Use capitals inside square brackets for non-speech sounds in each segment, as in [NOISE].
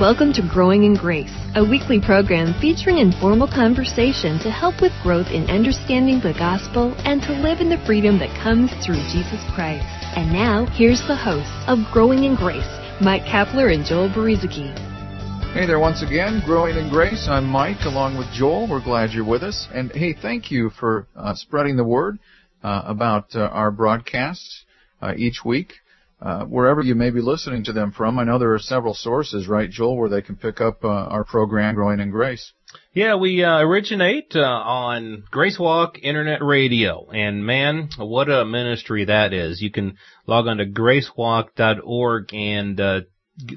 Welcome to Growing in Grace, a weekly program featuring informal conversation to help with growth in understanding the gospel and to live in the freedom that comes through Jesus Christ. And now, here's the hosts of Growing in Grace, Mike Kapler and Joel Brueseke. Hey there once again, Growing in Grace. I'm Mike along with Joel. We're glad you're with us. And hey, thank you for uh, spreading the word uh, about uh, our broadcasts uh, each week uh, wherever you may be listening to them from. I know there are several sources, right, Joel, where they can pick up uh, our program, Growing in Grace. Yeah, we uh, originate uh, on Grace Walk Internet Radio, and man, what a ministry that is! You can log on to gracewalk.org and uh,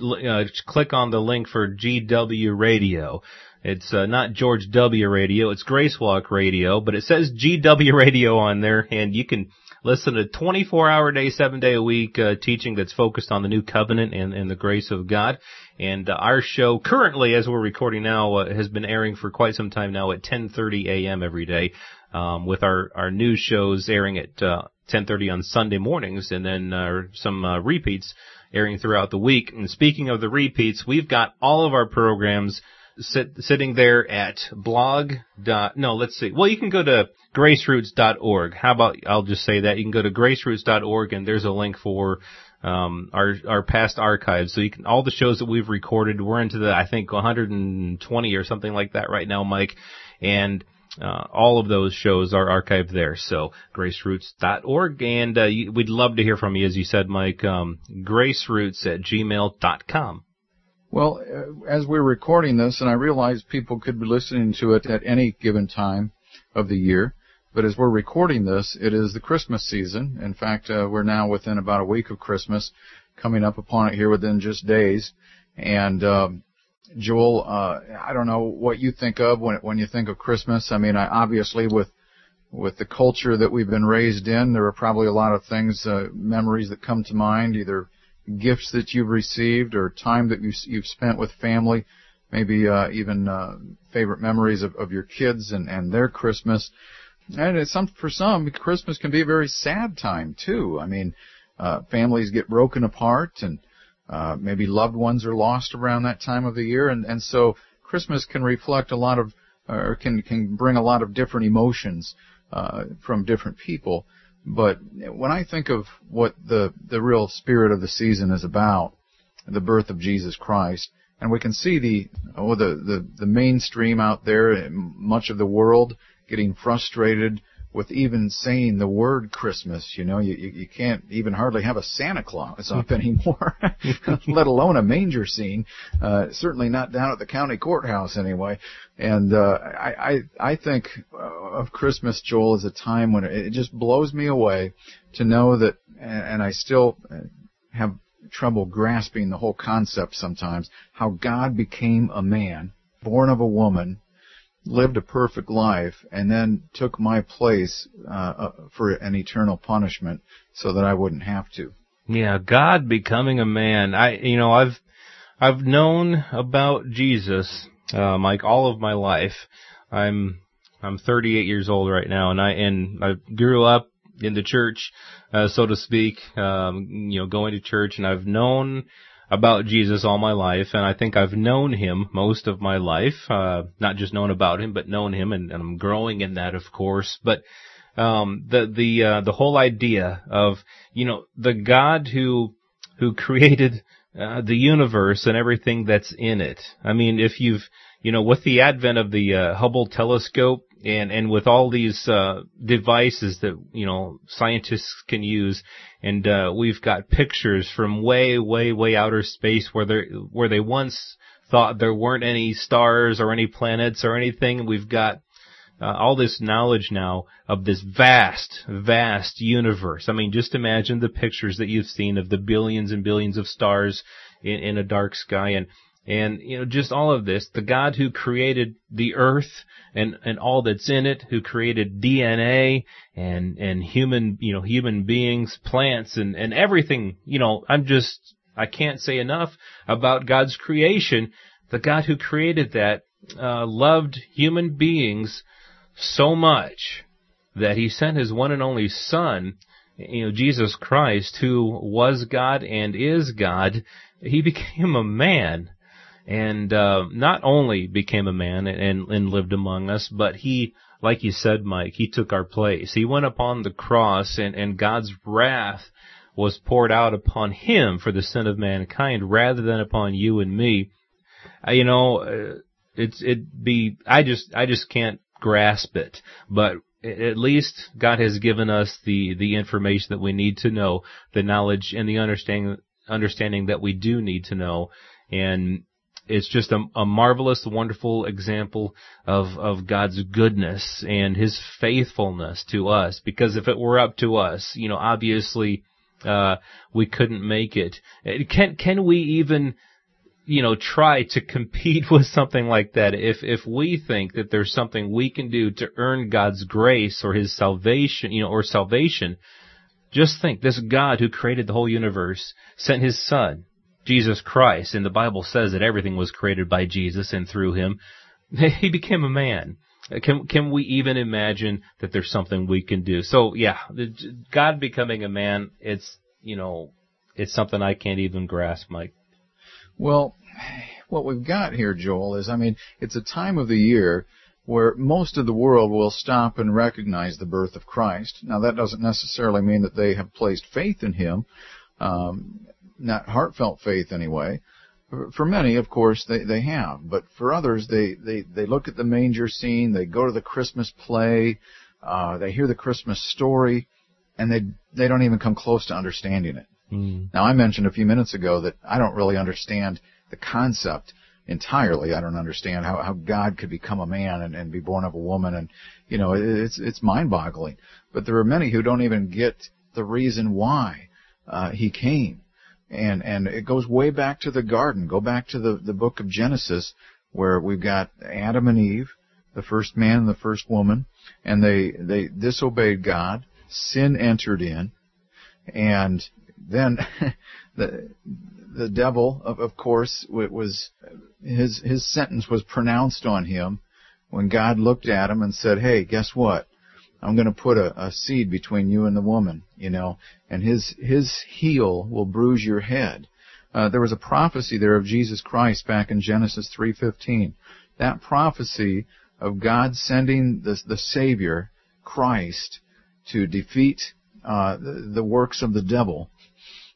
uh, click on the link for GW Radio. It's uh, not George W. Radio, it's Grace Walk Radio, but it says GW Radio on there, and you can listen to 24 hour day, seven day a week uh, teaching that's focused on the new covenant and, and the grace of God. And uh, our show currently, as we're recording now, uh, has been airing for quite some time now at 10:30 a.m. every day, um, with our our news shows airing at 10:30 uh, on Sunday mornings, and then uh, some uh, repeats airing throughout the week. And speaking of the repeats, we've got all of our programs sit, sitting there at blog dot, no, let's see. Well, you can go to graceroots.org. How about, I'll just say that. You can go to graceroots.org and there's a link for, um, our, our past archives. So you can, all the shows that we've recorded, we're into the, I think 120 or something like that right now, Mike. And, uh, all of those shows are archived there. So graceroots.org and, uh, we'd love to hear from you, as you said, Mike, um, graceroots at gmail.com. Well, uh, as we're recording this, and I realize people could be listening to it at any given time of the year, but as we're recording this, it is the Christmas season. In fact, uh, we're now within about a week of Christmas, coming up upon it here within just days. And um, Joel, uh, I don't know what you think of when when you think of Christmas. I mean, I, obviously with with the culture that we've been raised in, there are probably a lot of things, uh, memories that come to mind, either gifts that you've received or time that you've spent with family, maybe uh, even uh, favorite memories of, of your kids and, and their Christmas. And some for some, Christmas can be a very sad time too. I mean, uh, families get broken apart, and uh, maybe loved ones are lost around that time of the year, and and so Christmas can reflect a lot of, or can can bring a lot of different emotions uh, from different people. But when I think of what the, the real spirit of the season is about, the birth of Jesus Christ, and we can see the, oh, the, the, the mainstream out there, much of the world getting frustrated with even saying the word Christmas. You know, you, you can't even hardly have a Santa Claus up anymore, [LAUGHS] let alone a manger scene. Uh, certainly not down at the county courthouse anyway. And uh, I, I I think uh, of Christmas, Joel, as a time when it, it just blows me away to know that, and I still uh, have trouble grasping the whole concept sometimes, how God became a man, born of a woman, lived a perfect life and then took my place uh, uh, for an eternal punishment so that I wouldn't have to. Yeah, God becoming a man. I, you know, I've, I've known about Jesus, uh, Mike, all of my life. I'm, I'm 38 years old right now, and I and I grew up in the church, uh, so to speak. Um, you know, going to church, and I've known about Jesus all my life, and I think I've known him most of my life. Uh, not just known about him, but known him, and, and I'm growing in that, of course. But um, the the uh, the whole idea of you know the God who who [LAUGHS] created uh, the universe and everything that's in it. I mean, if you've you know with the advent of the uh, Hubble telescope, and and with all these uh, devices that you know scientists can use, and uh, we've got pictures from way way way outer space where they where they once thought there weren't any stars or any planets or anything. We've got uh, all this knowledge now of this vast, vast universe. I mean, just imagine the pictures that you've seen of the billions and billions of stars in, in a dark sky, and and, you know, just all of this, the God who created the earth and, and all that's in it, who created DNA and, and human, you know, human beings, plants and, and everything, you know, I'm just, I can't say enough about God's creation. The God who created that, uh, loved human beings so much that he sent his one and only son, you know, Jesus Christ, who was God and is God. He became a man and uh, not only became a man and, and lived among us, but he, like you said, Mike, he took our place. He went upon the cross, and, and God's wrath was poured out upon him for the sin of mankind, rather than upon you and me. Uh, you know, uh, it's it be I just I just can't grasp it, but at least God has given us the the information that we need to know, the knowledge and the understanding understanding that we do need to know, and it's just a, a marvelous, wonderful example of, of God's goodness and His faithfulness to us. Because if it were up to us, you know, obviously, uh, we couldn't make it. Can, can we even, you know, try to [LAUGHS] compete with something like that? If, if we think that there's something we can do to earn God's grace or His salvation, you know, or salvation, just think this God who created the whole universe sent His Son Jesus Christ, and the Bible says that everything was created by Jesus and through him. [LAUGHS] He became a man. Can can we even imagine that there's something we can do? So yeah, God becoming a man, it's you know, it's something I can't even grasp, Mike. Well, what we've got here, Joel, is I mean, it's a time of the year where most of the world will stop and recognize the birth of Christ. Now that doesn't necessarily mean that they have placed faith in Him. Um, not heartfelt faith anyway. For many, of course, they, they have, but for others, they, they, they look at the manger scene, they go to the Christmas play, uh, they hear the Christmas story, and they, they don't even come close to understanding it. Mm. Now, I mentioned a few minutes ago that I don't really understand the concept entirely. I don't understand how, how God could become a man and, and be born of a woman, and you know, it's it's mind-boggling. But there are many who don't even get the reason why uh, He came and and it goes way back to the garden. Go back to the the book of Genesis where we've got Adam and Eve, the first man and the first woman, and they they disobeyed God. Sin entered in, and then [LAUGHS] the the devil, of, of course, was his his sentence was pronounced on him when God looked at him and said, "Hey, guess what? I'm going to put a, a seed between you and the woman, you know, and his his heel will bruise your head. Uh, there was a prophecy there of Jesus Christ back in Genesis 3:15. That prophecy of God sending the the Savior, Christ, to defeat uh, the, the works of the devil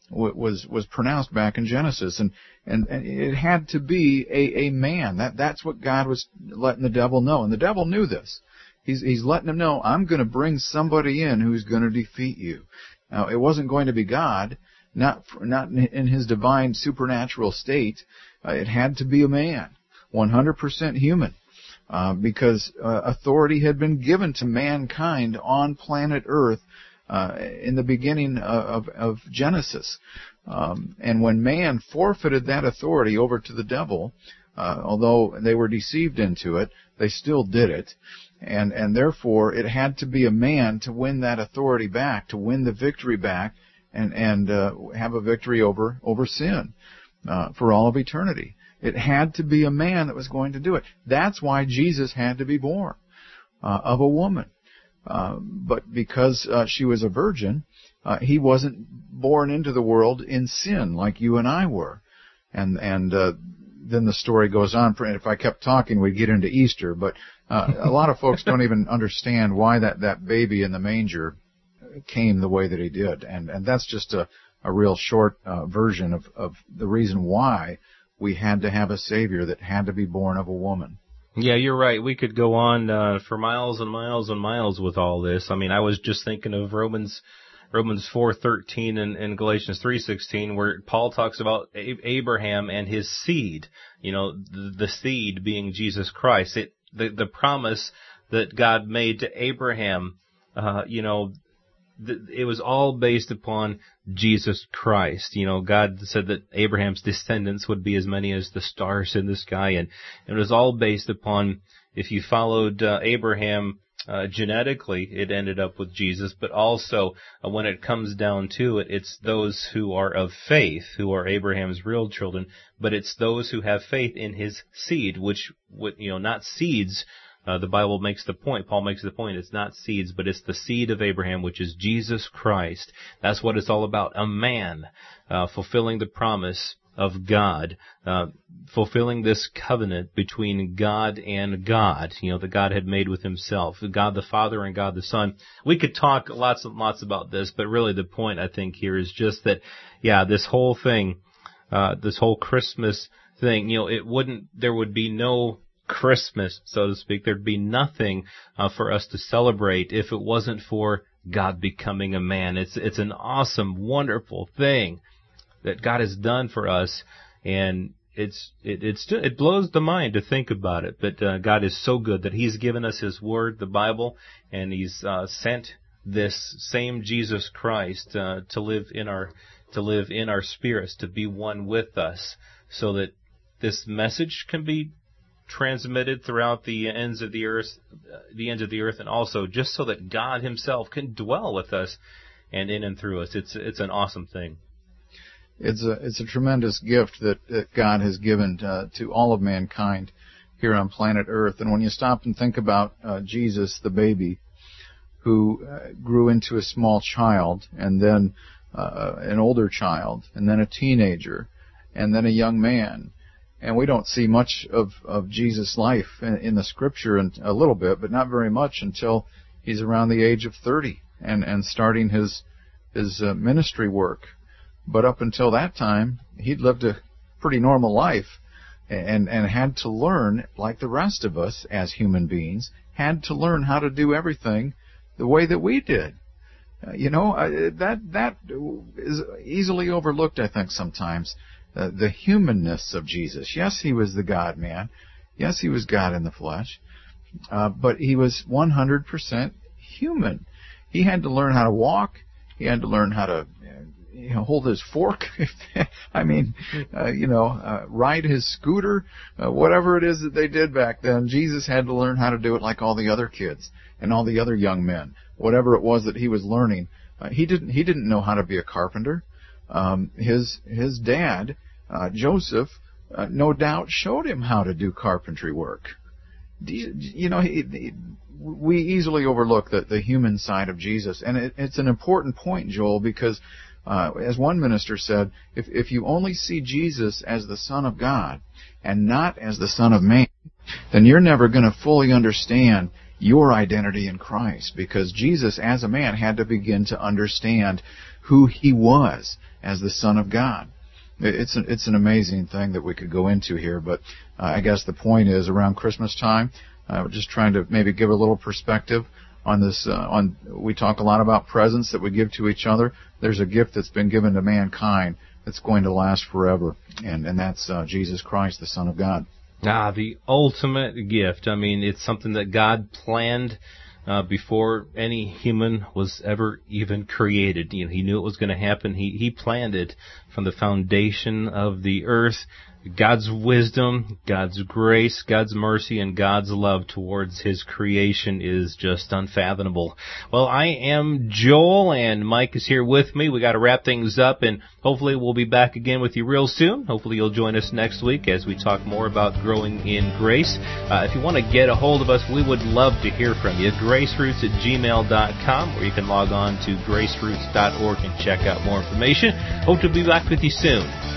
was was pronounced back in Genesis, and and, and it had to be a, a man. That that's what God was letting the devil know, and the devil knew this. He's, he's letting them know, I'm going to bring somebody in who's going to defeat you. Now, it wasn't going to be God, not, not in his divine supernatural state. Uh, it had to be a man, 100% human. Uh, because uh, authority had been given to mankind on planet Earth uh, in the beginning of, of Genesis. Um, and when man forfeited that authority over to the devil, uh, although they were deceived into it, they still did it and and therefore it had to be a man to win that authority back, to win the victory back, and and uh, have a victory over over sin uh, for all of eternity. It had to be a man that was going to do it. That's why Jesus had to be born uh, of a woman. Uh, but because uh, she was a virgin, uh, he wasn't born into the world in sin like you and I were. And and then the story goes on. If I kept talking, we'd get into Easter, but uh, a lot of folks don't even understand why that, that baby in the manger came the way that he did. And, and that's just a, a real short uh, version of, of the reason why we had to have a Savior that had to be born of a woman. Yeah, you're right. We could go on uh, for miles and miles and miles with all this. I mean, I was just thinking of Romans Romans 4:13 and, and Galatians 3:16 where Paul talks about Abraham and his seed, you know, the, the seed being Jesus Christ. It the, the promise that God made to Abraham, uh, you know, th- it was all based upon Jesus Christ. You know, God said that Abraham's descendants would be as many as the stars in the sky, and, and it was all based upon if you followed uh, Abraham uh, genetically, it ended up with Jesus, but also uh, when it comes down to it, it's those who are of faith, who are Abraham's real children, but it's those who have faith in his seed, which, you know, not seeds, uh, the Bible makes the point, Paul makes the point, it's not seeds, but it's the seed of Abraham, which is Jesus Christ. That's what it's all about. A man, uh, fulfilling the promise of God, uh, fulfilling this covenant between God and God, you know, that God had made with himself, God the Father and God the Son. We could talk lots and lots about this, but really the point I think here is just that, yeah, this whole thing, uh, this whole Christmas thing, you know, it wouldn't, there would be no Christmas, so to speak. There'd be nothing uh, for us to celebrate if it wasn't for God becoming a man. It's it's an awesome, wonderful thing that God has done for us, and it's it it's it blows the mind to think about it. But uh, God is so good that He's given us His Word, the Bible, and He's uh, sent this same Jesus Christ uh, to live in our to live in our spirits, to be one with us, so that this message can be transmitted throughout the ends of the earth, the ends of the earth, and also just so that God Himself can dwell with us and in and through us. It's it's an awesome thing. It's a it's a tremendous gift that, that God has given to, to all of mankind here on planet Earth. And when you stop and think about uh, Jesus, the baby, who uh, grew into a small child, and then uh, an older child, and then a teenager, and then a young man, and we don't see much of, of Jesus' life in, in the scripture and a little bit, but not very much until he's around the age of 30 and, and starting his, his uh, ministry work. But up until that time, he'd lived a pretty normal life and, and had to learn, like the rest of us as human beings, had to learn how to do everything the way that we did. Uh, you know, uh, that, that is easily overlooked, I think, sometimes uh, the humanness of Jesus. Yes, he was the God man. Yes, he was God in the flesh. Uh, but he was 100% human. He had to learn how to walk. He had to learn how to you know, hold his fork. [LAUGHS] I mean, uh, you know, uh, ride his scooter, uh, whatever it is that they did back then. Jesus had to learn how to do it like all the other kids and all the other young men. Whatever it was that he was learning, uh, he didn't. He didn't know how to be a carpenter. Um, his his dad uh, Joseph, uh, no doubt, showed him how to do carpentry work. You know, he, he, we easily overlook the, the human side of Jesus, and it, it's an important point, Joel, because uh, as one minister said, if, if you only see Jesus as the Son of God and not as the Son of Man, then you're never going to fully understand your identity in Christ because Jesus as a man had to begin to understand who he was as the Son of God. It's an, it's an amazing thing that we could go into here, but uh, I guess the point is around Christmas time, uh, just trying to maybe give a little perspective on this. Uh, on we talk a lot about presents that we give to each other. There's a gift that's been given to mankind that's going to last forever, and and that's uh, Jesus Christ, the Son of God. Ah, the ultimate gift. I mean, it's something that God planned uh, before any human was ever even created. You know, he knew it was going to happen. He he planned it from the foundation of the earth. God's wisdom, God's grace, God's mercy, and God's love towards His creation is just unfathomable. Well, I am Joel, and Mike is here with me. We got to wrap things up, and hopefully we'll be back again with you real soon. Hopefully you'll join us next week as we talk more about growing in grace. Uh, if you want to get a hold of us, we would love to hear from you. Graceroots at gmail.com, or you can log on to graceroots.org and check out more information. Hope to be back with you soon.